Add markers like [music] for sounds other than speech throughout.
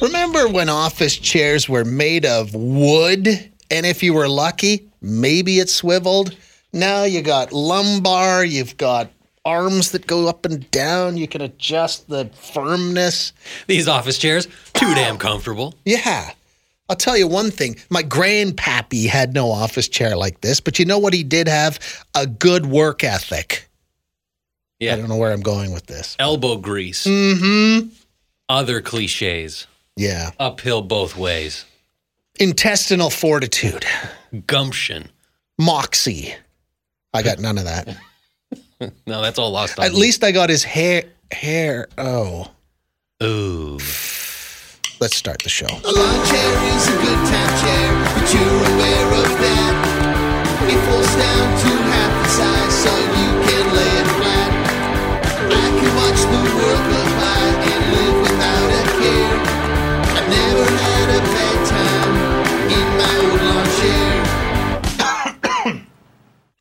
Remember when office chairs were made of wood? And if you were lucky, maybe it swiveled? Now you got lumbar, you've got arms that go up and down, you can adjust the firmness. These office chairs, too damn comfortable. Yeah. I'll tell you one thing. My grandpappy had no office chair like this, but you know what he did have? A good work ethic. Yeah. I don't know where I'm going with this. Elbow grease. Mm-hmm. Other cliches. Yeah. Uphill both ways. Intestinal fortitude. Gumption. Moxie. I got none of that. [laughs] No, that's all lost on At me. least I got his hair hair. Oh. Ooh. Let's start the show. A lawn chair is a good time chair, but you're aware of that. It falls down to half the size,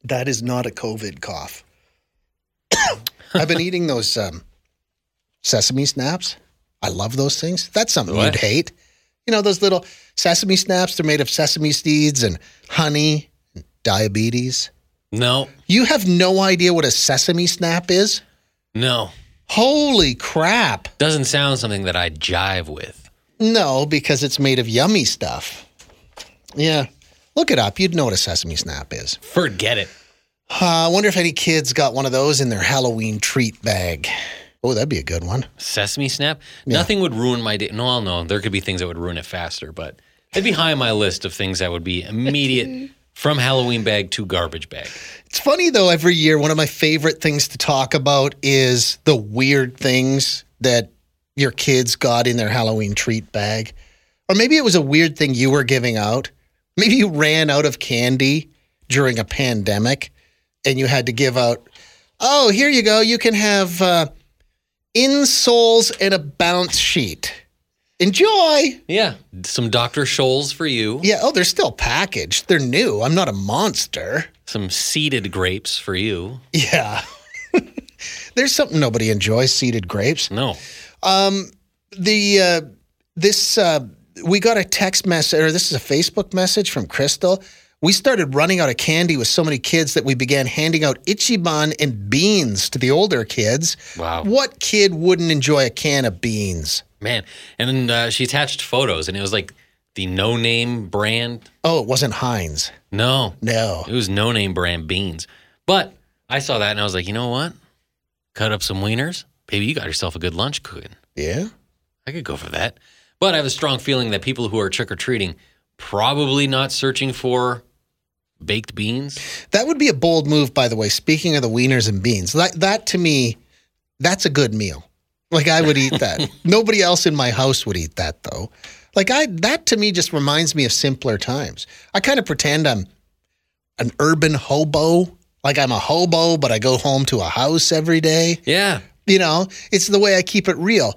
That is not a COVID cough. [coughs] I've been eating those um, sesame snaps. I love those things. That's something What? you'd hate. You know, those little sesame snaps, they're made of sesame seeds and honey, and diabetes. No. You have no idea what a sesame snap is? No. Holy crap. Doesn't sound something that I jive with. No, because it's made of yummy stuff. Yeah. Look it up. You'd know what a sesame snap is. Forget it. Uh, I wonder if any kids got one of those in their Halloween treat bag. Oh, that'd be a good one. Sesame Snap. Nothing would ruin my day. No, I'll know. There could be things that would ruin it faster, but it'd be high on my list of things that would be immediate [laughs] from Halloween bag to garbage bag. It's funny though, every year, one of my favorite things to talk about is the weird things that your kids got in their Halloween treat bag. Or maybe it was a weird thing you were giving out. Maybe you ran out of candy during a pandemic and you had to give out, oh, here you go. You can have uh, insoles and a bounce sheet. Enjoy. Yeah, some Dr. Scholl's for you. Yeah. Oh, they're still packaged. They're new. I'm not a monster. Some seeded grapes for you. Yeah. [laughs] There's something nobody enjoys seeded grapes. No. The uh, this uh, we got a text message or this is a Facebook message from Crystal. We started running out of candy with so many kids that we began handing out Ichiban and beans to the older kids. Wow. What kid wouldn't enjoy a can of beans? Man. And then uh, she attached photos, and it was like the no name brand. Oh, it wasn't Heinz. No, No. it was no name brand beans. But I saw that and I was like, you know what? Cut up some wieners. Baby, you got yourself a good lunch cooking. Yeah. I could go for that. But I have a strong feeling that people who are trick or treating probably not searching for baked beans. That would be a bold move, by the way. Speaking of the wieners and beans, that that to me, that's a good meal. Like I would eat [laughs] that. Nobody else in my house would eat that though. Like I, that to me just reminds me of simpler times. I kind of pretend I'm an urban hobo. Like I'm a hobo, but I go home to a house every day. Yeah. You know, it's the way I keep it real.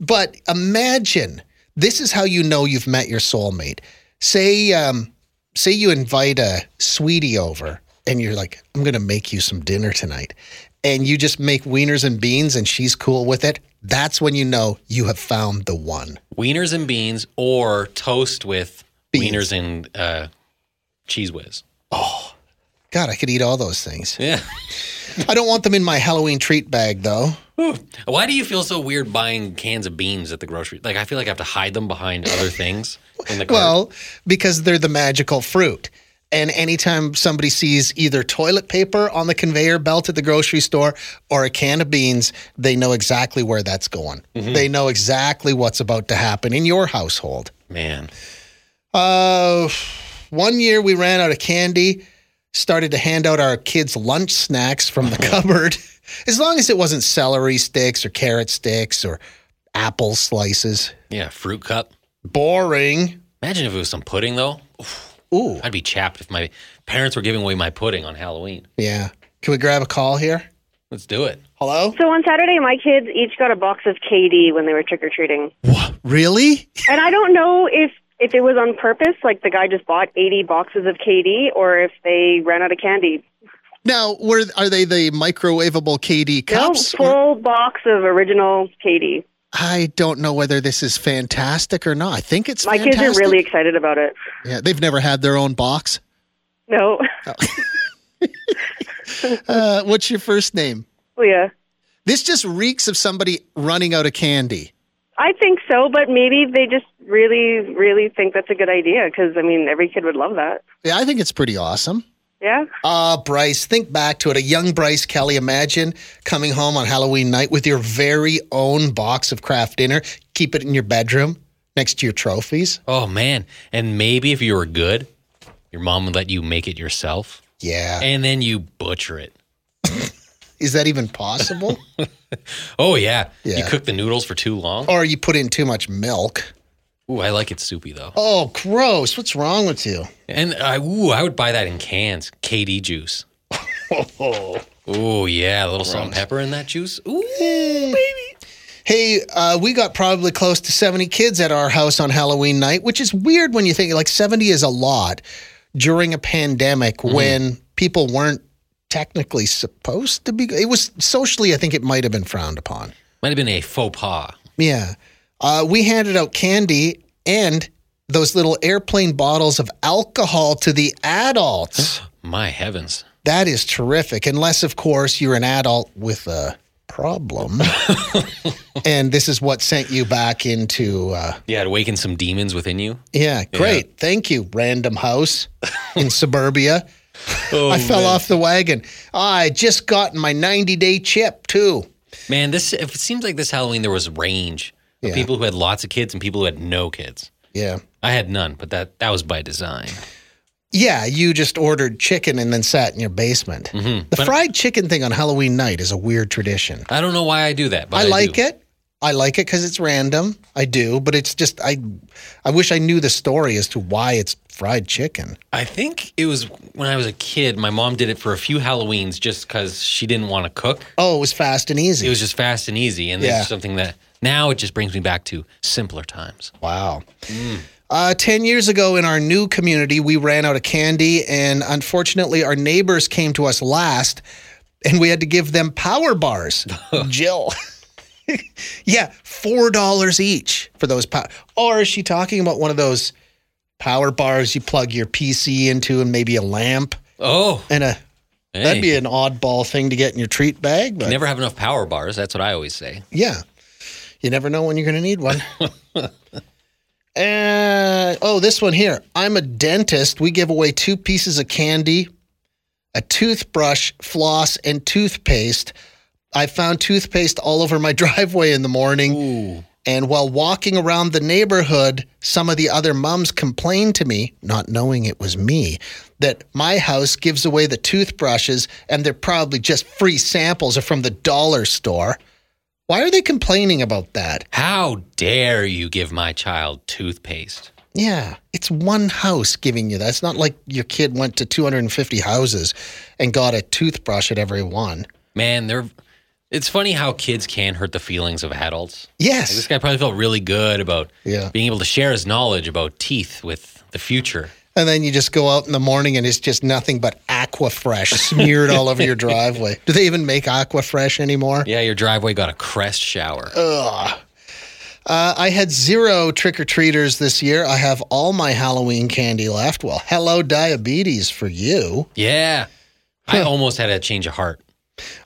But imagine this is how you know you've met your soulmate. Say, um, say you invite a sweetie over and you're like, I'm going to make you some dinner tonight. And you just make wieners and beans and she's cool with it. That's when you know you have found the one. Wieners and beans or toast with Beans. wieners and uh, Cheez Whiz. Oh, God, I could eat all those things. Yeah. [laughs] I don't want them in my Halloween treat bag though. Why do you feel so weird buying cans of beans at the grocery? Like I feel like I have to hide them behind other things in the cart. Well, because they're the magical fruit. And anytime somebody sees either toilet paper on the conveyor belt at the grocery store or a can of beans, they know exactly where that's going. They know exactly what's about to happen in your household. man. Uh, one year we ran out of candy, started to hand out our kids lunch snacks from the [laughs] cupboard, as long as it wasn't celery sticks or carrot sticks or apple slices. Yeah, fruit cup. Boring. Imagine if it was some pudding though. Ooh, I'd be chapped if my parents were giving away my pudding on Halloween. yeah. Can we grab a call here? Let's do it. Hello? So on Saturday, my kids each got a box of KD when they were trick or treating, Really? and I don't know if if it was on purpose, like the guy just bought 80 boxes of KD, or if they ran out of candy. Now, were are they the microwavable KD No, cups? or- full box of original KD. I don't know whether this is fantastic or not. I think it's My fantastic. kids are really excited about it. Yeah, they've never had their own box. No, [laughs] Uh, what's your first name? Leah. This just reeks of somebody running out of candy. I think so, but maybe they just really, really think that's a good idea because I mean, every kid would love that. Yeah, I think it's pretty awesome. Yeah. Ah, Bryce, think back to it. A young Bryce Kelly. Imagine coming home on Halloween night with your very own box of Kraft Dinner. Keep it in your bedroom next to your trophies. Oh man. And maybe if you were good, your mom would let you make it yourself. Yeah. And then you butcher it. [laughs] Is that even possible? [laughs] Oh yeah. Yeah. You cook the noodles for too long. or you put in too much milk? Ooh, I like it soupy though. Oh, gross. What's wrong with you? And I ooh, I would buy that in cans. KD juice. [laughs] Oh yeah, a little salt and pepper in that juice. Ooh, baby. Hey, uh, we got probably close to 70 kids at our house on Halloween night, which is weird when you think like 70 is a lot during a pandemic when people weren't technically supposed to be. It was socially, I think it might have been frowned upon. Might have been a faux pas. Yeah. Uh, we handed out candy and those little airplane bottles of alcohol to the adults. My heavens. that is terrific. Unless, of course, you're an adult with a problem. [laughs] and this is what sent you back into. Uh, Yeah, it awakened some demons within you. yeah, great. Thank you, random house in [laughs] suburbia. Oh, I fell off the wagon. I just got my 90 day chip, too. Man, this if it seems like this Halloween there was range of Yeah. people who had lots of kids and people who had no kids. Yeah. I had none, but that that was by design. Yeah, you just ordered chicken and then sat in your basement. Mm-hmm. The fried chicken thing on Halloween night is a weird tradition. I don't know why I do that, but I I, like do. it. I like it because it's random. I do, but it's just I. I wish I knew the story as to why it's fried chicken. I think it was when I was a kid. My mom did it for a few Halloweens just because she didn't want to cook. Oh, it was fast and easy. It was just fast and easy, and Yeah. it's something that now it just brings me back to simpler times. wow. Uh, Ten years ago, in our new community, we ran out of candy, and unfortunately, our neighbors came to us last, and we had to give them power bars. [laughs] Jill. [laughs] yeah, four dollars each for those power. Or is she talking about one of those power bars you plug your PC into, and maybe a lamp Oh, and a hey. That'd be an oddball thing to get in your treat bag, but never have enough power bars. That's what I always say. yeah, you never know when you're going to need one. [laughs] uh, oh, this one here. I'm a dentist. We give away two pieces of candy, a toothbrush, floss, and toothpaste. I found toothpaste all over my [laughs] driveway in the morning. And while walking around the neighborhood, some of the other mums complained to me, not knowing it was me, that my house gives away the toothbrushes and they're probably just free samples or from the dollar store. Why are they complaining about that? How dare you give my child toothpaste? Yeah, it's one house giving you that. It's not like your kid went to 250 houses and got a toothbrush at every one. Man, they're. It's funny how kids can hurt the feelings of adults. Yes. Like, this guy probably felt really good about Yeah. being able to share his knowledge about teeth with the future. And then you just go out in the morning and it's just nothing but Aquafresh smeared all over your [laughs] driveway. Do they even make Aquafresh anymore? Yeah, your driveway got a crest shower. Ugh. Uh, I had zero trick or treaters this year. I have all my Halloween candy left. Well, hello, diabetes for you. yeah. I almost had a change of heart.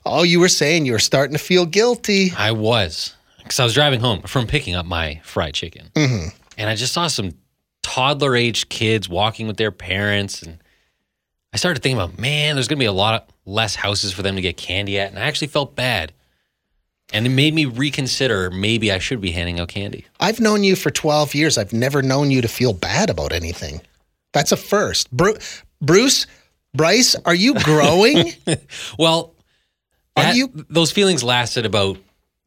Oh, you were saying you were starting to feel guilty. I was. Because I was driving home from picking up my fried chicken. Mm-hmm. And I just saw some toddler aged kids walking with their parents. And I started thinking about, man, there's going to be a lot less houses for them to get candy at. And I actually felt bad. And it made me reconsider maybe I should be handing out candy. I've known you for 12 years. I've never known you to feel bad about anything. That's a first. Bru- Bruce, Bryce, are you [laughs] growing? Well, that- you- those feelings lasted about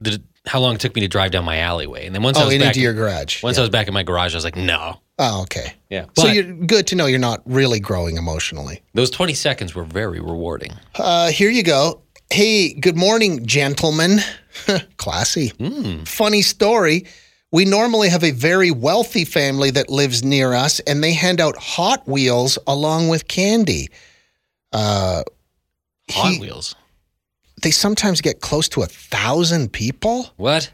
the, how long it took me to drive down my alleyway. And then once I oh, was into back, your garage. once I was back in my garage, I was like, no. Oh, okay. Yeah. so you're good to know you're not really growing emotionally. those 20 seconds were very rewarding. Uh, here you go. Hey, good morning, gentlemen. [laughs] Classy. Funny story. We normally have a very wealthy family that lives near us, and they hand out Hot Wheels along with candy. Uh, Hot he- Wheels. They sometimes get close to a thousand people. What?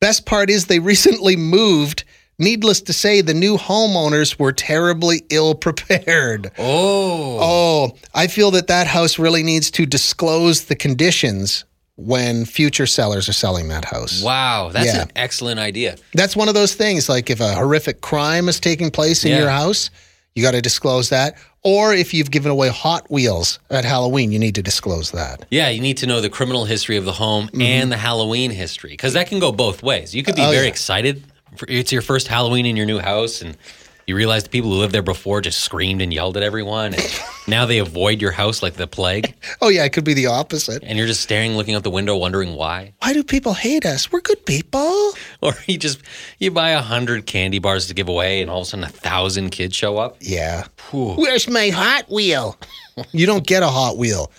Best part is they recently moved. Needless to say, the new homeowners were terribly ill prepared. Oh. Oh, I feel that that house really needs to disclose the conditions when future sellers are selling that house. Wow. That's Yeah. an excellent idea. That's one of those things. Like if a horrific crime is taking place in Yeah. your house, you got to disclose that. Or if you've given away Hot Wheels at Halloween, you need to disclose that. Yeah, you need to know the criminal history of the home and the Halloween history because that can go both ways. You could be Mm-hmm. Oh, very yeah. excited. For, it's your first Halloween in your new house, and you realize the people who lived there before just screamed and yelled at everyone, and [laughs] now they avoid your house like the plague, Oh, yeah, it could be the opposite. and you're just staring, looking out the window, wondering why. Why do people hate us? We're good people. [laughs] Or you just you buy a hundred candy bars to give away, and all of a sudden a thousand kids show up. Yeah. Whew. Where's my Hot Wheel? [laughs] you don't get a Hot Wheel.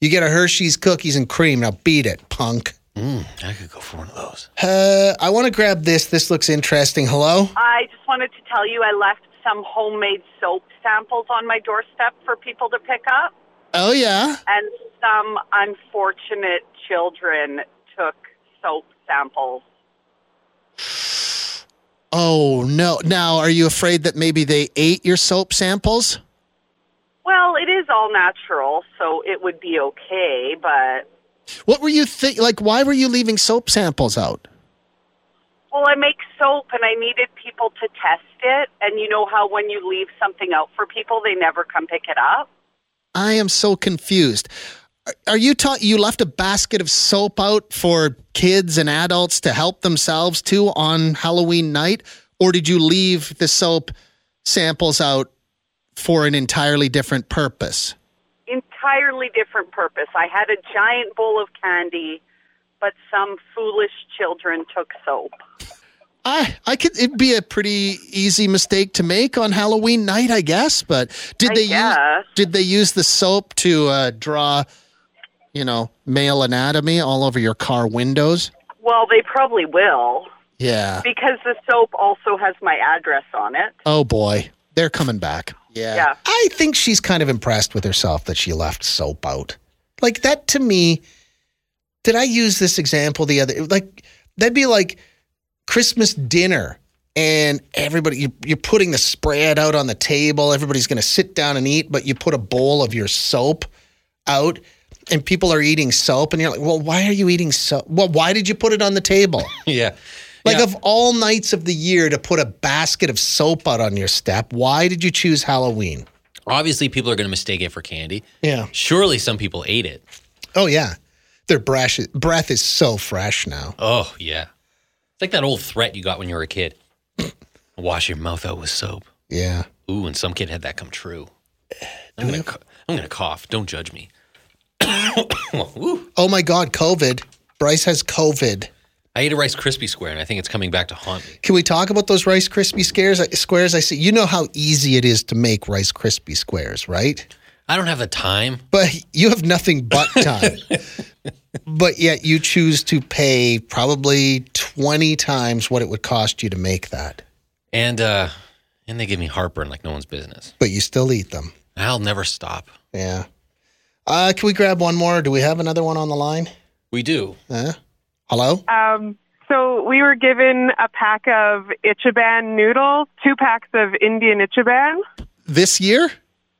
You get a Hershey's cookies and cream. Now beat it, punk. Mm, I could go for one of those. Uh, I want to grab this. This looks interesting. Hello? I just wanted to tell you I left some homemade soap samples on my doorstep for people to pick up, Oh, yeah. and some unfortunate children took soap samples. Oh, no. Now, are you afraid that maybe they ate your soap samples? Well, it is all natural, so it would be okay, but What were you think? Like, why were you leaving soap samples out? well, I make soap and I needed people to test it, and you know how when you leave something out for people, they never come pick it up? I am so confused. Are- Are you taught you left a basket of soap out for kids and adults to help themselves to on Halloween night, or did you leave the soap samples out for an entirely different purpose? Entirely different purpose. I had a giant bowl of candy, but some foolish children took soap. I I could it'd be a pretty easy mistake to make on Halloween night, I guess. But did I they use did they use the soap to uh, draw, you know, male anatomy all over your car windows? Well, they probably will Yeah. because the soap also has my address on it. Oh boy, they're coming back. Yeah. Yeah. I think she's kind of impressed with herself that she left soap out. Like that to me. Did I use this example the other? Like that'd be like Christmas dinner, and everybody you, you're putting the spread out on the table. Everybody's going to sit down and eat, but you put a bowl of your soap out. And people are eating soap, and you're like, "Well, why are you eating soap? Well, why did you put it on the table? [laughs] Yeah. Like Yeah. of all nights of the year to put a basket of soap out on your step, why did you choose Halloween? Obviously, people are going to mistake it for candy. Yeah. Surely some people ate it. Oh yeah. Their breath breath is so fresh now. Oh, yeah. It's like that old threat you got when you were a kid. [laughs] Wash your mouth out with soap. Yeah. Ooh, and some kid had that come true. I'm gonna, I'm gonna cough. Don't judge me. [coughs] [coughs] Oh my God, COVID. Bryce has COVID. I ate a Rice Krispie square, and I think it's coming back to haunt me. Can we talk about those Rice Krispie squares? Squares. I see. You know how easy it is to make Rice Krispie squares, right? I don't have the time. But you have nothing but time. [laughs] but yet you choose to pay probably twenty times what it would cost you to make that. And uh and they give me heartburn like no one's business. But you still eat them. I'll never stop. Yeah. Uh, can we grab one more? Do we have another one on the line? We do. Uh, hello? Um, so we were given a pack of Ichiban noodles, two packs of Indian Ichiban. This year?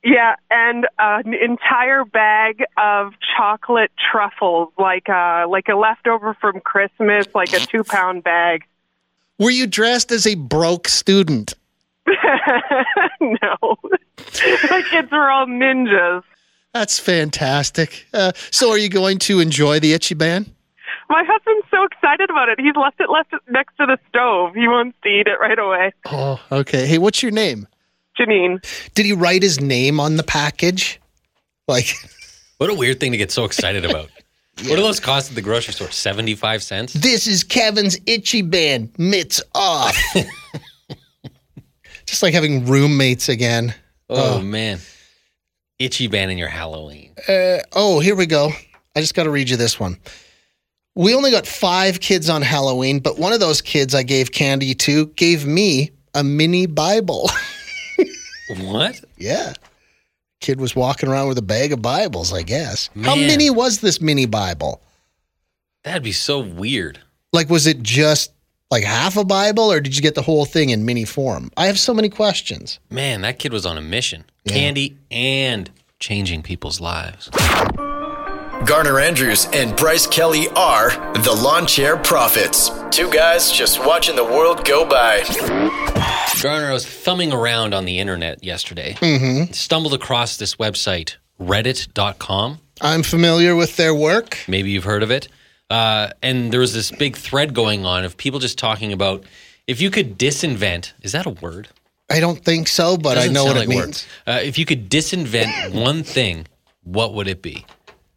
Yeah, and an entire bag of chocolate truffles, like a like a leftover from Christmas, like a two pound bag. Were you dressed as a broke student? [laughs] no, [laughs] the kids were all ninjas. That's fantastic. Uh, so, are you going to enjoy the Ichiban? My husband's so excited about it. He's left it left next to the stove. He wants to eat it right away. Oh, okay. Hey, what's your name? Janine. Did he write his name on the package? Like, [laughs] What a weird thing to get so excited about. [laughs] What do those cost at the grocery store? 75 cents? this is Kevin's Ichiban, mitts off. [laughs] Just like having roommates again. Oh, Oh. man. Ichiban in your Halloween. Uh, oh, here we go. I just got to read you this one. We only got five kids on Halloween, but one of those kids I gave candy to gave me a mini Bible. [laughs] What? yeah. Kid was walking around with a bag of Bibles, I guess. How Man. many was this mini Bible? That'd be so weird. Like, was it just like half a Bible, or did you get the whole thing in mini form? I have so many questions. Man, that kid was on a mission. Candy and changing people's lives. Garner Andrews and Bryce Kelly are the Lawn Chair Prophets. Two guys just watching the world go by. Garner, I was thumbing around on the internet yesterday. Mm-hmm. Stumbled across this website, reddit.com. I'm familiar with their work. Maybe you've heard of it. Uh, and there was this big thread going on of people just talking about if you could disinvent, is that a word? I don't think so, but I know what sound it means. Uh, if you could disinvent [laughs] one thing, what would it be?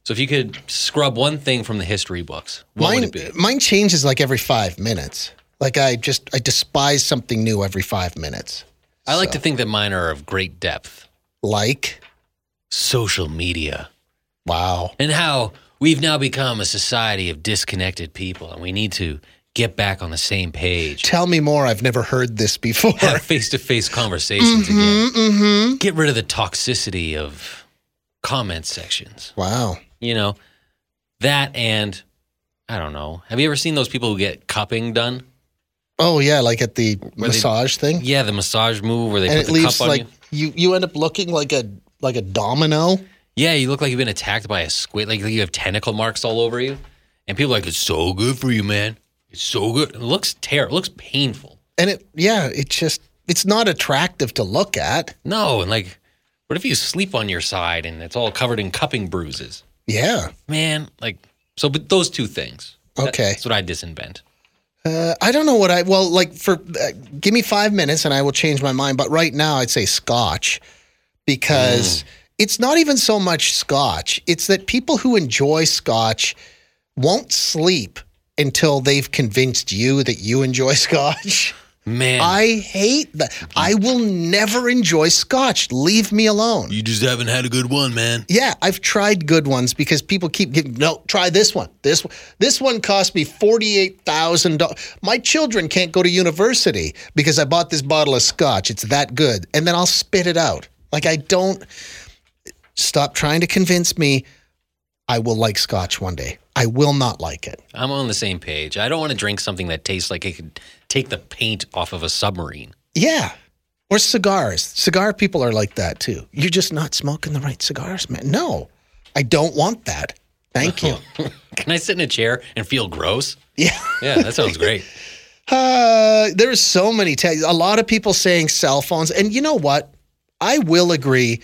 So if you could scrub one thing from the history books, what Mine, would it be? mine changes like every five minutes. Like I just, I despise something new every five minutes. I like to think that mine are of great depth. Like, Social media. wow. and how we've now become a society of disconnected people and we need to get back on the same page Tell me more. I've never heard this before. have [laughs] face-to-face conversations again mm-hmm, mm-hmm. get rid of the toxicity of comment sections wow. You know that and i don't know have you ever seen those people who get cupping done Oh yeah, like at the they- massage thing, yeah the massage move where they and put it the leaves cup on like you you. you end up looking like a like a domino. yeah you look like you've been attacked by a squid like you have tentacle marks all over you and people are like it's so good for you man it's so good it looks terrible it looks painful And it, yeah, it just, it's not attractive to look at. No, and like, what if you sleep on your side and it's all covered in cupping bruises? Yeah. Man, like, so, but those two things. Okay. That's what I disinvent. Uh, I don't know what I, well, like for, uh, give me five minutes and I will change my mind. But right now I'd say scotch because it's not even so much scotch. It's that people who enjoy scotch won't sleep until they've convinced you that you enjoy [laughs] scotch. Man, I hate that. I will never enjoy scotch. Leave me alone. you just haven't had a good one, man. Yeah, I've tried good ones because people keep giving. No, try this one. This one. This one cost me forty eight thousand dollars. My children can't go to university because I bought this bottle of scotch. It's that good, and then I'll spit it out. Like I don't. Stop trying to convince me. I will like scotch one day. I will not like it. I'm on the same page. I don't want to drink something that tastes like it could take the paint off of a submarine. Yeah. Or cigars. Cigar people are like that too. You're just not smoking the right cigars, man. No, I don't want that. Thank you. [laughs] Can I sit in a chair and feel gross? Yeah. Yeah, that sounds [laughs] great. Uh, there's so many a lot of people saying cell phones and you know what i will agree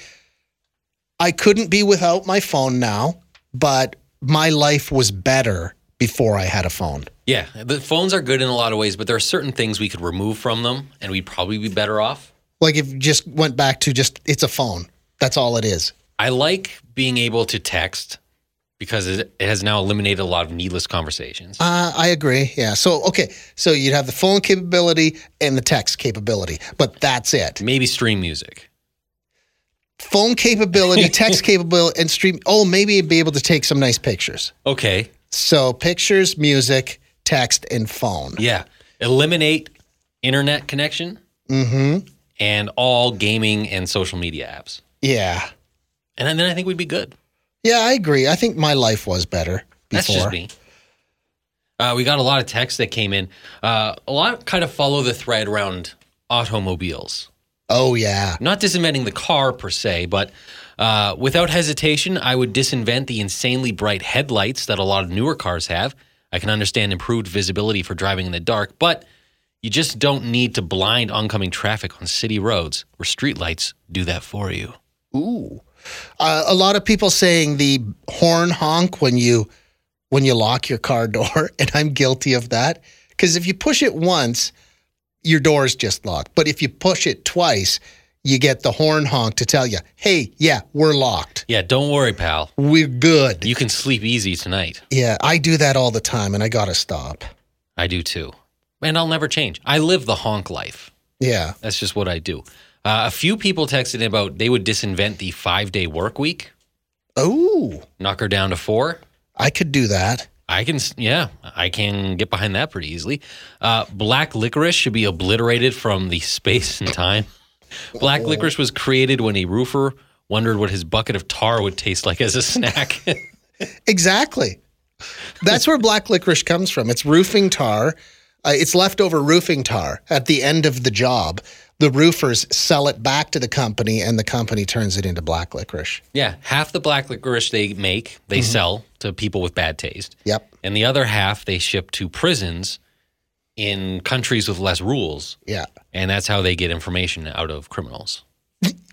i couldn't be without my phone now but my life was better before i had a phone Yeah, the phones are good in a lot of ways, but there are certain things we could remove from them and we'd probably be better off. like if you just went back to just it's a phone that's all it is I like being able to text because it, it has now eliminated a lot of needless conversations. uh, i agree yeah so okay so you'd have the phone capability and the text capability but that's it Maybe stream music. phone capability [laughs] text capability and stream oh maybe be able to take some nice pictures Okay. So pictures music text and phone Yeah. Eliminate internet connection mm-hmm and all gaming and social media apps. yeah And then I think we'd be good. Yeah, I agree. I think my life was better before. That's just me. Uh, we got a lot of texts that came in. Uh, a lot kind of follow the thread around automobiles. Oh yeah. Not disinventing the car per se, but uh, without hesitation, I would disinvent the insanely bright headlights that a lot of newer cars have. I can understand improved visibility for driving in the dark, but you just don't need to blind oncoming traffic on city roads where streetlights do that for you. Ooh. Uh, a lot of people saying the horn honk when you when you lock your car door, [laughs] and I'm guilty of that. Because if you push it once, your door is just locked. But if you push it twice, you get the horn honk to tell you, "Hey, yeah, we're locked. Yeah, don't worry, pal. We're good." You can sleep easy tonight. Yeah, I do that all the time, and I gotta stop. I do too. And I'll never change. I live the honk life. Yeah. That's just what I do. Uh, a few people texted in about they would disinvent the five day work week, Oh, knock her down to four. I could do that. I can, yeah, I can get behind that pretty easily. Uh, black licorice should be obliterated from the space and time. Black licorice was created when a roofer wondered what his bucket of tar would taste like as a snack. [laughs] Exactly. That's where black licorice comes from. It's roofing tar. Uh, it's leftover roofing tar at the end of the job. The roofers sell it back to the company, and the company turns it into black licorice. Yeah, half the black licorice they make, they sell to people with bad taste. Yep. And the other half they ship to prisons in countries with less rules. Yeah. And that's how they get information out of criminals.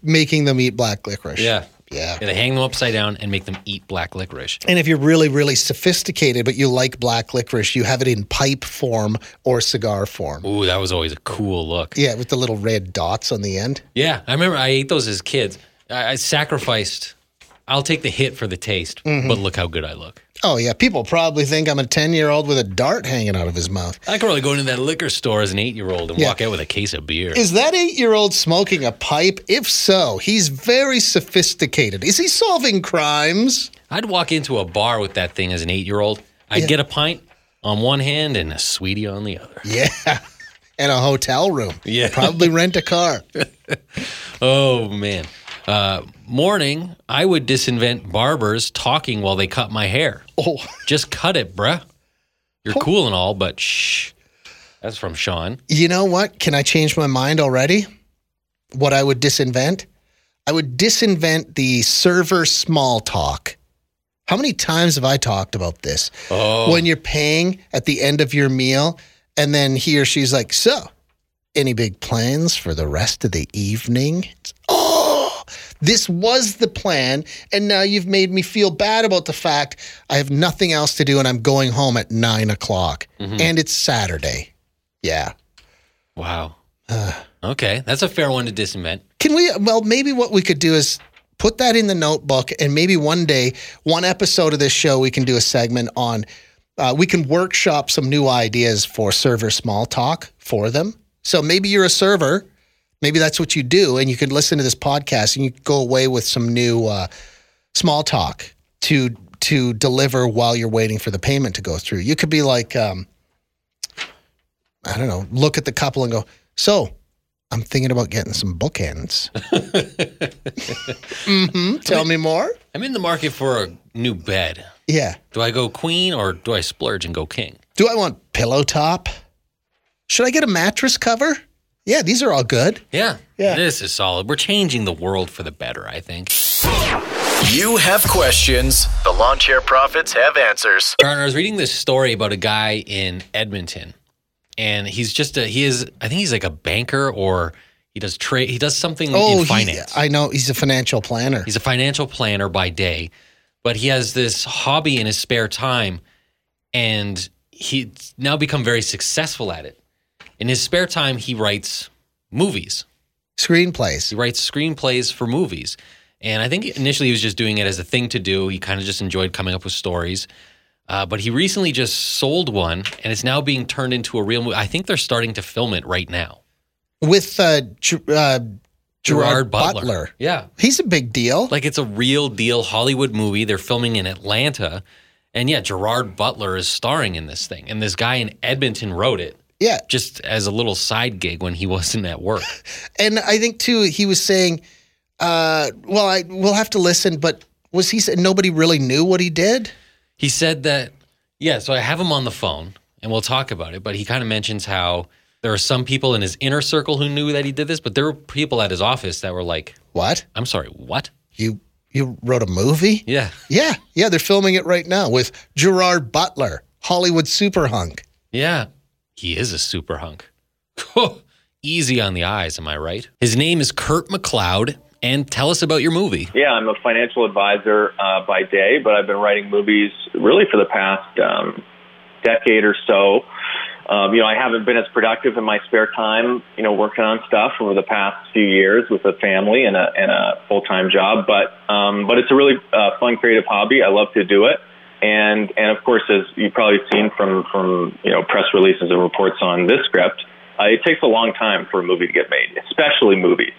Making them eat black licorice. Yeah. Yeah. They hang them upside down and make them eat black licorice. And if you're really, really sophisticated, but you like black licorice, you have it in pipe form or cigar form. Ooh, that was always a cool look. Yeah, with the little red dots on the end. Yeah, I remember I ate those as kids. I, I sacrificed. I'll take the hit for the taste, mm-hmm. but look how good I look. Oh, yeah. People probably think I'm a 10 year old with a dart hanging out of his mouth. I could probably go into that liquor store as an eight-year-old and Yeah. walk out with a case of beer. Is that eight year old smoking a pipe? If so, he's very sophisticated. Is he solving crimes? I'd walk into a bar with that thing as an eight-year-old. I'd Yeah. get a pint on one hand and a sweetie on the other. Yeah. [laughs] And a hotel room. Yeah. Probably rent a car. [laughs] Oh man. Uh, morning, I would disinvent barbers talking while they cut my hair. Oh, Just cut it, bruh. You're cool and all, but shh. That's from Sean. you know what? Can I change my mind already? What I would disinvent? I would disinvent the server small talk. How many times have I talked about this? Oh, When you're paying at the end of your meal, and then he or she's like, So, any big plans for the rest of the evening? It's, oh, this was the plan. And now you've made me feel bad about the fact I have nothing else to do and I'm going home at nine o'clock. And it's Saturday. Yeah. wow. okay, that's a fair one to disinvent. Can we? Well, maybe what we could do is put that in the notebook, and maybe one day, one episode of this show, we can do a segment on. Uh, we can workshop some new ideas for server small talk for them. So maybe you're a server, maybe that's what you do, and you could listen to this podcast and you go away with some new uh, small talk to to deliver while you're waiting for the payment to go through. You could be like, um, I don't know, look at the couple and go, so I'm thinking about getting some bookends. [laughs] mm-hmm. Tell me more. I'm in the market for a new bed. Yeah. Do I go queen or do I splurge and go king? Do I want pillow top? Should I get a mattress cover? Yeah, these are all good. Yeah. Yeah. This is solid. We're changing the world for the better, I think. You have questions. The Lawn Chair Prophets have answers. Garner, I was reading this story about a guy in Edmonton, and he's just a he is I think he's like a banker or he does trade he does something Oh, in he- finance. I know he's a financial planner. he's a financial planner by day, but he has this hobby in his spare time, and he's now become very successful at it. In his spare time, he writes movies. Screenplays. He writes screenplays for movies. And I think initially he was just doing it as a thing to do. He kind of just enjoyed coming up with stories. Uh, but he recently just sold one and it's now being turned into a real movie. I think they're starting to film it right now. With uh, uh, Gerard, Butler. Yeah. He's a big deal. Like it's a real deal Hollywood movie. They're filming in Atlanta. And yeah, Gerard Butler is starring in this thing. And this guy in Edmonton wrote it yeah. just as a little side gig when he [laughs] wasn't at work. And I think, too, he was saying, uh, well, I we'll have to listen, but was he saying nobody really knew what he did? He said that, yeah, so I have him on the phone and we'll talk about it. But he kind of mentions how there are some people in his inner circle who knew that he did this, but there were people at his office that were like, What? I'm sorry, what? You you wrote a movie? Yeah. Yeah, yeah, they're filming it right now with Gerard Butler, Hollywood super hunk. Yeah. He is a super hunk. [laughs] Easy on the eyes, am I right? His name is Kurt McLeod. And tell us about your movie. Yeah, I'm a financial advisor uh, by day, but I've been writing movies really for the past um, decade or so. Um, you know, I haven't been as productive in my spare time, you know, working on stuff over the past few years with a family and a, and a full time job. But um, but it's a really uh, fun, creative hobby. I love to do it. And and of course, as you've probably seen from from you know press releases and reports on this script, uh, it takes a long time for a movie to get made, especially movies,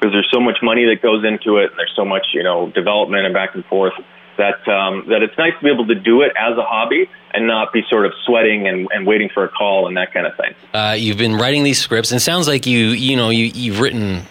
because there's so much money that goes into it, and there's so much you know development and back and forth that um, that it's nice to be able to do it as a hobby and not be sort of sweating and, and waiting for a call and that kind of thing. Uh, you've been writing these scripts, and sounds like you, you know, you, you've written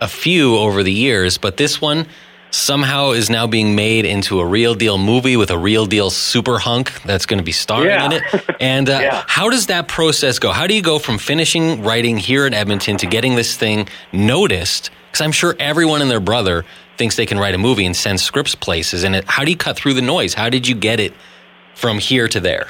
a few over the years, but this one, somehow is now being made into a real deal movie with a real deal super hunk that's going to be starring Yeah. in it. And uh, [laughs] Yeah. how does that process go? How do you go from finishing writing here in Edmonton to getting this thing noticed? Because I'm sure everyone and their brother thinks they can write a movie and send scripts places. And it, how do you cut through the noise? How did you get it from here to there?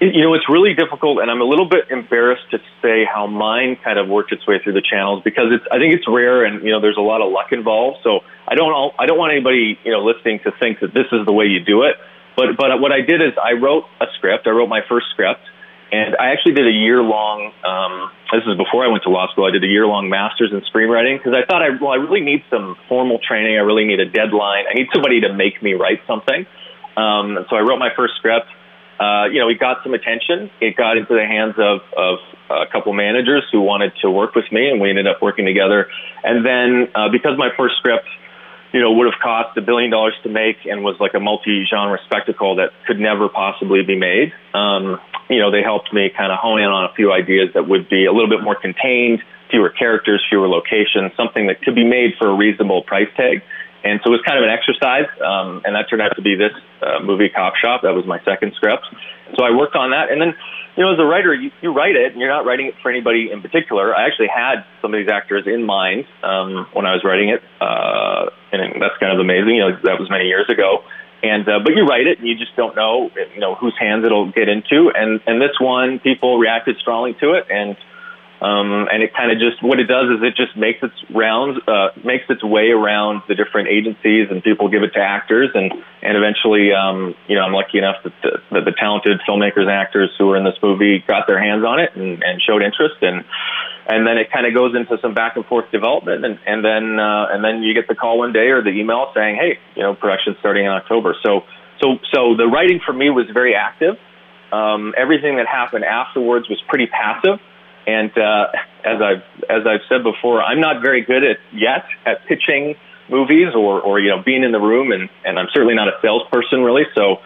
You know, it's really difficult, and I'm a little bit embarrassed to say how mine kind of worked its way through the channels because it's. I think it's rare, and you know, there's a lot of luck involved. So I don't. I don't want anybody you know listening to think that this is the way you do it. But but what I did is I wrote a script. I wrote my first script, and I actually did a year long. Um, this is before I went to law school. I did a year long master's in screenwriting because I thought I well I really need some formal training. I really need a deadline. I need somebody to make me write something. Um, so I wrote my first script. Uh, you know, it got some attention. It got into the hands of, of a couple managers who wanted to work with me, and we ended up working together. And then, uh, because my first script, you know, would have cost a billion dollars to make and was like a multi-genre spectacle that could never possibly be made, um, you know, they helped me kind of hone in on a few ideas that would be a little bit more contained, fewer characters, fewer locations, something that could be made for a reasonable price tag. And so it was kind of an exercise, um, and that turned out to be this uh, movie, Cop Shop. That was my second script. So I worked on that, and then, you know, as a writer, you, you write it, and you're not writing it for anybody in particular. I actually had some of these actors in mind um, when I was writing it, uh, and that's kind of amazing. You know, that was many years ago. And uh, but you write it, and you just don't know, you know, whose hands it'll get into. And and this one, people reacted strongly to it, and um, and it kind of just what it does is it just makes its rounds, uh, makes its way around the different agencies, and people give it to actors, and and eventually, um, you know, I'm lucky enough that the, that the talented filmmakers and actors who were in this movie got their hands on it and, and showed interest, and and then it kind of goes into some back and forth development, and and then uh, and then you get the call one day or the email saying, hey, you know, production's starting in October. So so so the writing for me was very active. Um, everything that happened afterwards was pretty passive. And uh, as I've as I've said before, I'm not very good at yet at pitching movies or or you know being in the room, and and I'm certainly not a salesperson really. So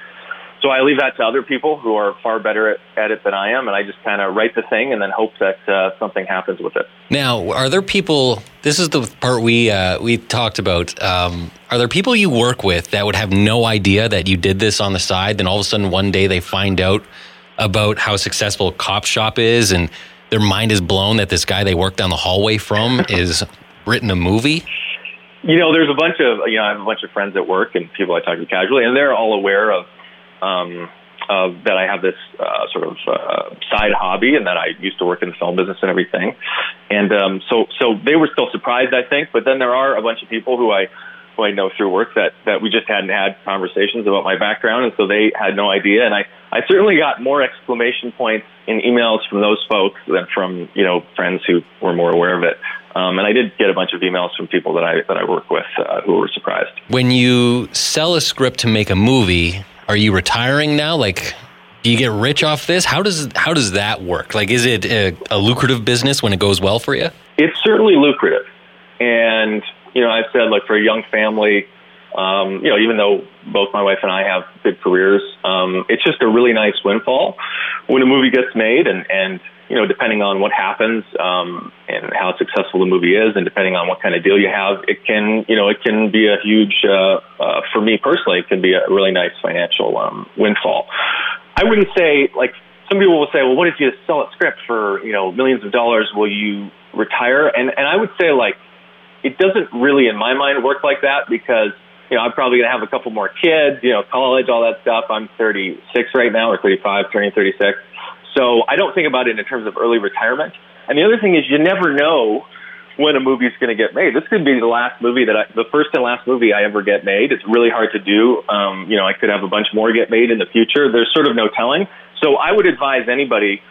so I leave that to other people who are far better at, at it than I am, and I just kind of write the thing and then hope that uh, something happens with it. Now, are there people? This is the part we uh, we talked about. Um, are there people you work with that would have no idea that you did this on the side? Then all of a sudden, one day they find out about how successful Cop Shop is, and their mind is blown that this guy they work down the hallway from [laughs] is written a movie. You know, there's a bunch of you know I have a bunch of friends at work and people I talk to casually, and they're all aware of um, of that I have this uh, sort of uh, side hobby, and that I used to work in the film business and everything. And um, so so they were still surprised, I think. But then there are a bunch of people who I I know through work that that we just hadn't had conversations about my background, and so they had no idea. And I I certainly got more exclamation points in emails from those folks than from you know friends who were more aware of it. Um, and I did get a bunch of emails from people that I that I work with uh, who were surprised. When you sell a script to make a movie, are you retiring now? Like, do you get rich off this? How does how does that work? Like, is it a, a lucrative business when it goes well for you? it's certainly lucrative. And, you know, I've said, like, for a young family, um, you know, even though both my wife and I have good careers, um, it's just a really nice windfall when a movie gets made and, and, you know, depending on what happens, um, and how successful the movie is and depending on what kind of deal you have, it can, you know, it can be a huge, uh, uh, for me personally, it can be a really nice financial, um, windfall. I wouldn't say, like, some people will say, well, what if you sell a script for, you know, millions of dollars? Will you retire? And, and I would say, like, it doesn't really, in my mind, work like that because, you know, I'm probably going to have a couple more kids, you know, college, all that stuff. I'm 36 right now, or 35, turning 36. So I don't think about it in terms of early retirement. And the other thing is, you never know when a movie's going to get made. This could be the last movie that I, the first and last movie I ever get made. It's really hard to do. Um, you know, I could have a bunch more get made in the future. There's sort of no telling. So I would advise anybody,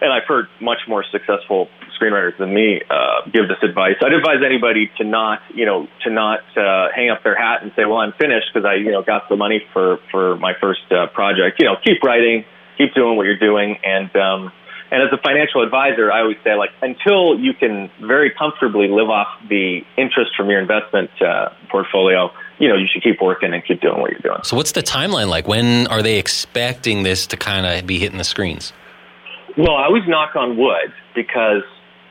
and I've heard much more successful screenwriters than me uh, give this advice. I'd advise anybody to not, you know, to not uh, hang up their hat and say, "Well, I'm finished because I, you know, got the money for for my first uh, project." You know, keep writing, keep doing what you're doing, and um, and as a financial advisor, I always say, like, until you can very comfortably live off the interest from your investment uh, portfolio, you know, you should keep working and keep doing what you're doing. So, what's the timeline like? When are they expecting this to kind of be hitting the screens? Well, I always knock on wood because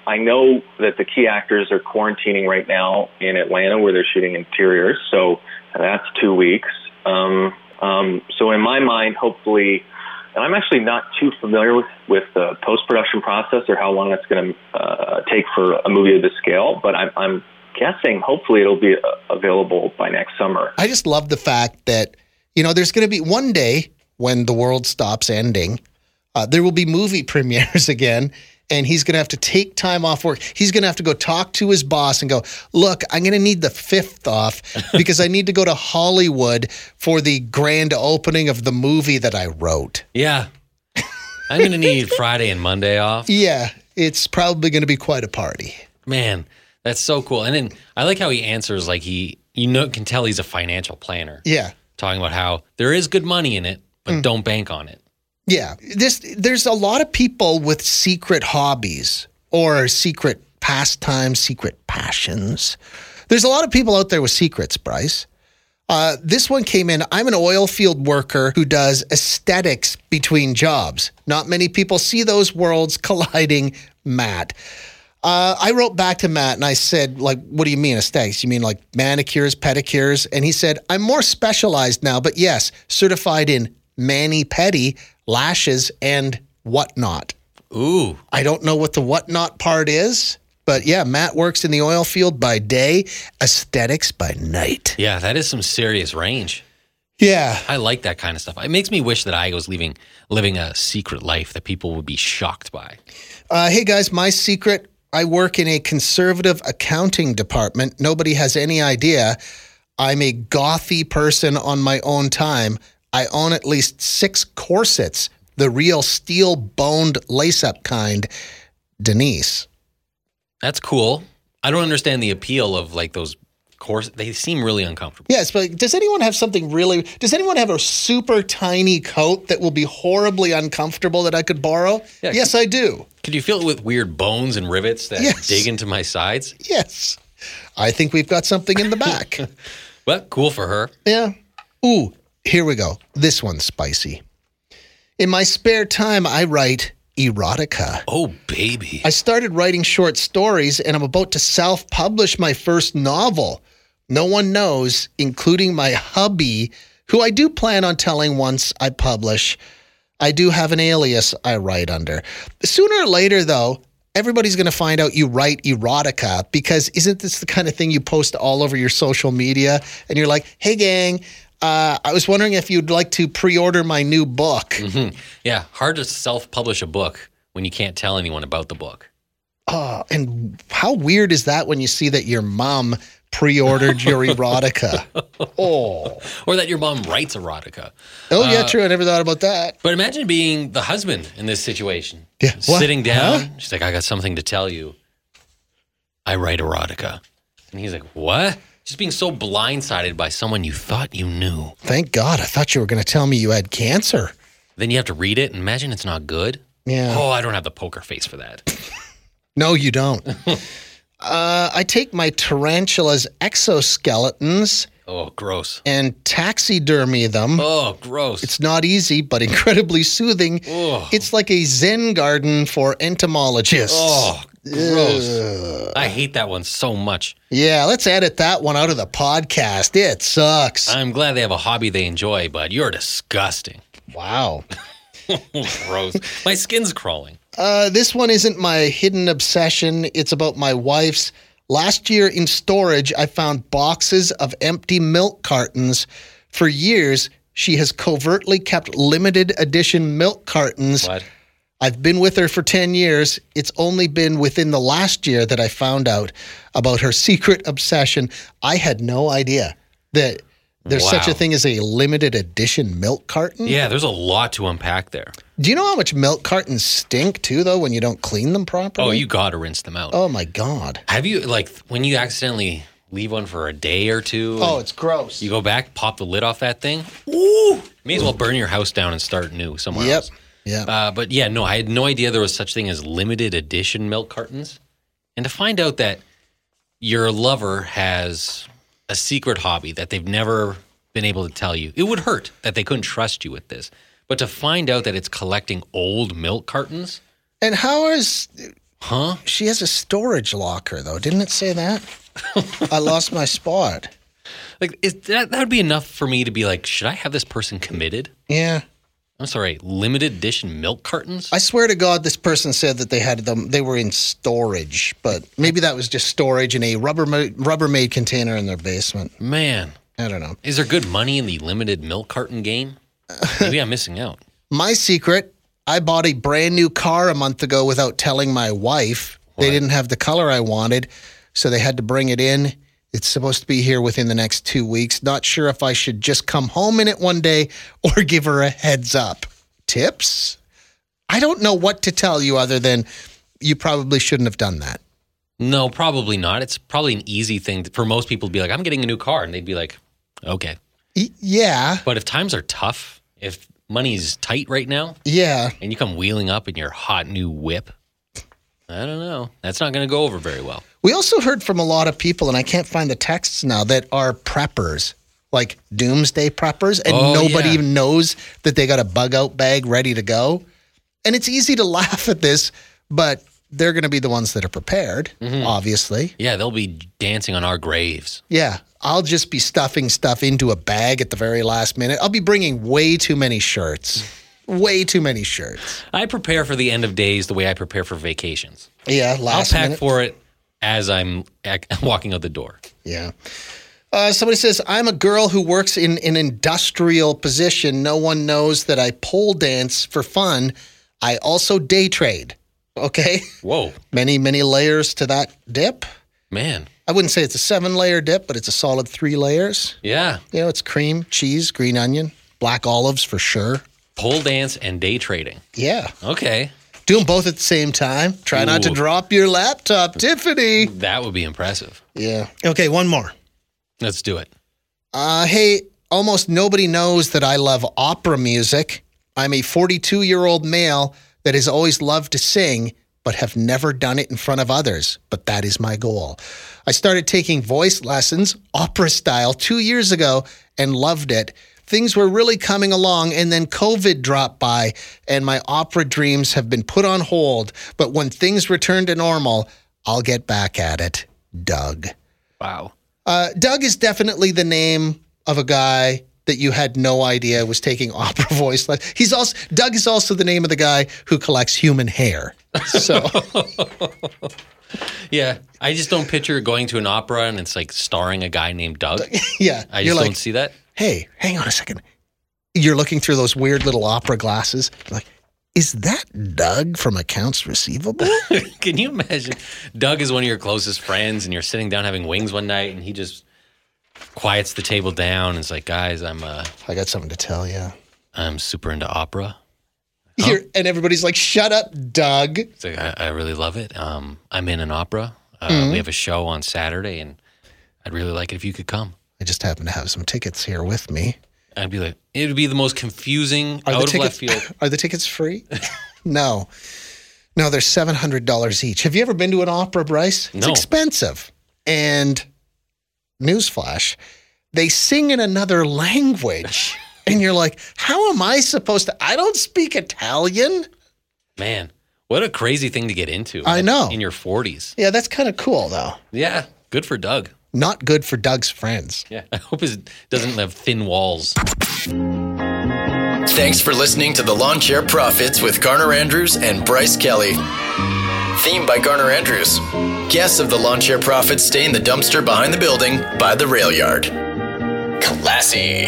I know that the key actors are quarantining right now in Atlanta where they're shooting interiors, so that's two weeks. Um, um, so in my mind, hopefully, and I'm actually not too familiar with, with the post production process or how long that's going to uh, take for a movie of this scale, but I'm, I'm guessing hopefully it'll be uh, available by next summer. I just love the fact that, you know, there's going to be one day when the world stops ending, uh, there will be movie [laughs] premieres again. And he's going to have to take time off work. He's going to have to go talk to his boss and go, Look, I'm going to need the fifth off [laughs] because I need to go to Hollywood for the grand opening of the movie that I wrote. Yeah. I'm going to need [laughs] Friday and Monday off. Yeah, it's probably going to be quite a party. Man, that's so cool. And then I like how he answers like he, you know, can tell he's a financial planner. Yeah. Talking about how there is good money in it, but don't bank on it. Yeah, this there's a lot of people with secret hobbies or secret pastimes, secret passions. There's a lot of people out there with secrets, Bryce. Uh, this one came in. I'm an oil field worker who does aesthetics between jobs. Not many people see those worlds [laughs] colliding, Matt. Uh, I wrote back to Matt and I said, like, what do you mean aesthetics? You mean like manicures, pedicures? And he said, I'm more specialized now, but yes, certified in mani pedi, lashes, and whatnot. Ooh. I don't know what the whatnot part is, but yeah, Matt works in the oil field by day, aesthetics by night. Yeah, that is some serious range. Yeah. I like that kind of stuff. It makes me wish that I was living living a secret life that people would be shocked by. Uh, hey guys, my secret I work in a conservative accounting department. Nobody has any idea. I'm a gothy person on my own time. I own at least six corsets, the real steel boned lace up kind. Denise. That's cool. I don't understand the appeal of like those course. They seem really uncomfortable. Yes, but does anyone have something really? Does anyone have a super tiny coat that will be horribly uncomfortable that I could borrow? Yeah. yes, I do. Could you feel it with weird bones and rivets that Yes. dig into my sides? Yes. I think we've got something in the back. [laughs] Well, cool for her. yeah. Ooh, here we go. This one's spicy. In my spare time, I write erotica. Oh, baby. I started writing short stories and I'm about to self publish my first novel. No one knows, including my hubby, who I do plan on telling once I publish. I do have an alias I write under. Sooner or later, though, everybody's going to find out you write erotica because isn't this the kind of thing you post all over your social media? And you're like, hey, gang, uh, I was wondering if you'd like to pre order my new book. Mm-hmm. Yeah, hard to self publish a book when you can't tell anyone about the book. Oh, and how weird is that when you see that your mom pre-ordered your [laughs] erotica? Oh, Or that your mom writes erotica. oh yeah, uh, true. I never thought about that. But imagine being the husband in this situation. Yeah, what? Sitting down. Huh? She's like, I got something to tell you. I write erotica. And he's like, What? Just being so blindsided by someone you thought you knew. Thank God. I thought you were going to tell me you had cancer. Then you have to read it and imagine it's not good. Yeah. Oh, I don't have the poker face for that. [laughs] No, you don't. [laughs] uh, I take my tarantulas exoskeletons Oh, gross. and taxidermy them. Oh, gross. It's not easy, but [laughs] incredibly soothing. Oh. It's like a Zen garden for entomologists. oh, gross. I hate that one so much. Yeah, let's edit that one out of the podcast. It sucks. I'm glad they have a hobby they enjoy, but you're disgusting. wow. [laughs] Gross. My skin's crawling. Uh, this one isn't my hidden obsession. It's about my wife's. Last year in storage, I found boxes of empty milk cartons. For years, she has covertly kept limited edition milk cartons. What? I've been with her for 10 years. It's only been within the last year that I found out about her secret obsession. I had no idea that there's such a thing as a limited edition milk carton. Yeah, there's a lot to unpack there. Do you know how much milk cartons stink too, though, when you don't clean them properly? Oh, you got to rinse them out. Oh my god. Have you, like, when you accidentally leave one for a day or two? Oh, it's gross. You go back, pop the lid off that thing. Ooh! May as well burn your house down and start new somewhere Yep. else. Yeah. Uh, but yeah, no, I had no idea there was such thing as limited edition milk cartons. And to find out that your lover has a secret hobby that they've never been able to tell you, it would hurt that they couldn't trust you with this. But to find out that it's collecting old milk cartons, and how is Huh? She has a storage locker, though. Didn't it say that? I lost my spot. [laughs] Like is that that would be enough for me to be like, should I have this person committed? Yeah. I'm sorry, limited edition milk cartons? I swear to God, this person said that they had them. They were in storage, but maybe that was just storage in a rubber Rubbermaid container in their basement. Man, I don't know. is there good money in the limited milk carton game? Maybe I'm missing out. [laughs] My secret: I bought a brand new car a month ago without telling my wife. They didn't have the color I wanted, so they had to bring it in. It's supposed to be here within the next two weeks. Not sure if I should just come home in it one day [laughs] or give her a heads up. Tips? I don't know what to tell you other than you probably shouldn't have done that. No, probably not. It's probably an easy thing for most people to be like, I'm getting a new car. And they'd be like, okay. Yeah, But if times are tough, if money's tight right now, yeah. and you come wheeling up in your hot new whip, I don't know. That's not going to go over very well. We also heard from a lot of people, and I can't find the texts now, that are preppers, like doomsday preppers, and Oh, nobody yeah. even knows that they got a bug out bag ready to go. And it's easy to [laughs] laugh at this, but they're going to be the ones that are prepared, Mm-hmm. obviously. Yeah, they'll be dancing on our graves. Yeah, I'll just be stuffing stuff into a bag at the very last minute. I'll be bringing way too many shirts. Way too many shirts. I prepare for the end of days the way I prepare for vacations. Yeah, I'll last pack minute. for it as I'm [laughs] walking out the door. Yeah. Uh, somebody says, I'm a girl who works in an industrial position. No one knows that I pole dance for fun. I also day trade. Okay. Whoa, [laughs] Many, many layers to that dip. man. I wouldn't say it's a seven layer dip, but it's a solid three layers. Yeah. You know, it's cream, cheese, green onion, black olives for sure. Pole dance and day trading. Yeah. Okay. Do them both at the same time. Try not to drop your laptop, Tiffany. That would be impressive. Yeah. Okay, one more. Let's do it. Uh, hey, almost nobody knows that I love opera music. I'm a 42 year old male that has always loved to sing, but have never done it in front of others. But that is my goal. I started taking voice lessons, opera style, two years ago and loved it. Things were really coming along, and then COVID dropped by, and my opera dreams have been put on hold. But when things return to normal, I'll get back at it. Doug. Wow. Uh, Doug is definitely the name of a guy that you had no idea was taking [laughs] opera voice. le- He's also Doug is also the name of the guy who collects human hair. So [laughs] Yeah, I just don't picture going to an opera and it's like starring a guy named Doug. [laughs] yeah, I just like, don't see that. Hey, hang on a second. You're looking through those weird little opera glasses. Like, is that Doug from accounts receivable? [laughs] Can you imagine? Doug is one of your closest friends, and you're sitting down having wings one night, and he just quiets the table down and is like, "Guys, I'm uh, I got something to tell you. I'm super into opera. You're, and everybody's like, shut up, Doug. It's like I, I really love it. Um, I'm in an opera. Uh, Mm-hmm. We have a show on Saturday, and I'd really like it if you could come." I just happen to have some tickets here with me. I'd be like, it would be the most confusing Are out the of tickets left field. [laughs] are the tickets free? [laughs] no. No, they're seven hundred dollars each. Have you ever been to an opera, Bryce? It's No. expensive. And newsflash, they sing in another language. [laughs] and you're like, how am I supposed to? I don't speak Italian. Man, what a crazy thing to get into. I know. In your 40s. Yeah, that's kind of cool though. Yeah, good for Doug. Not good for Doug's friends. Yeah, [laughs] I hope it doesn't have thin walls. Thanks for listening to the Lawn Chair Prophets with Garner Andrews and Bryce Kelly. Theme by Garner Andrews. Guests of the Lawn Chair Prophets stay in the dumpster behind the building by the rail yard. Classy.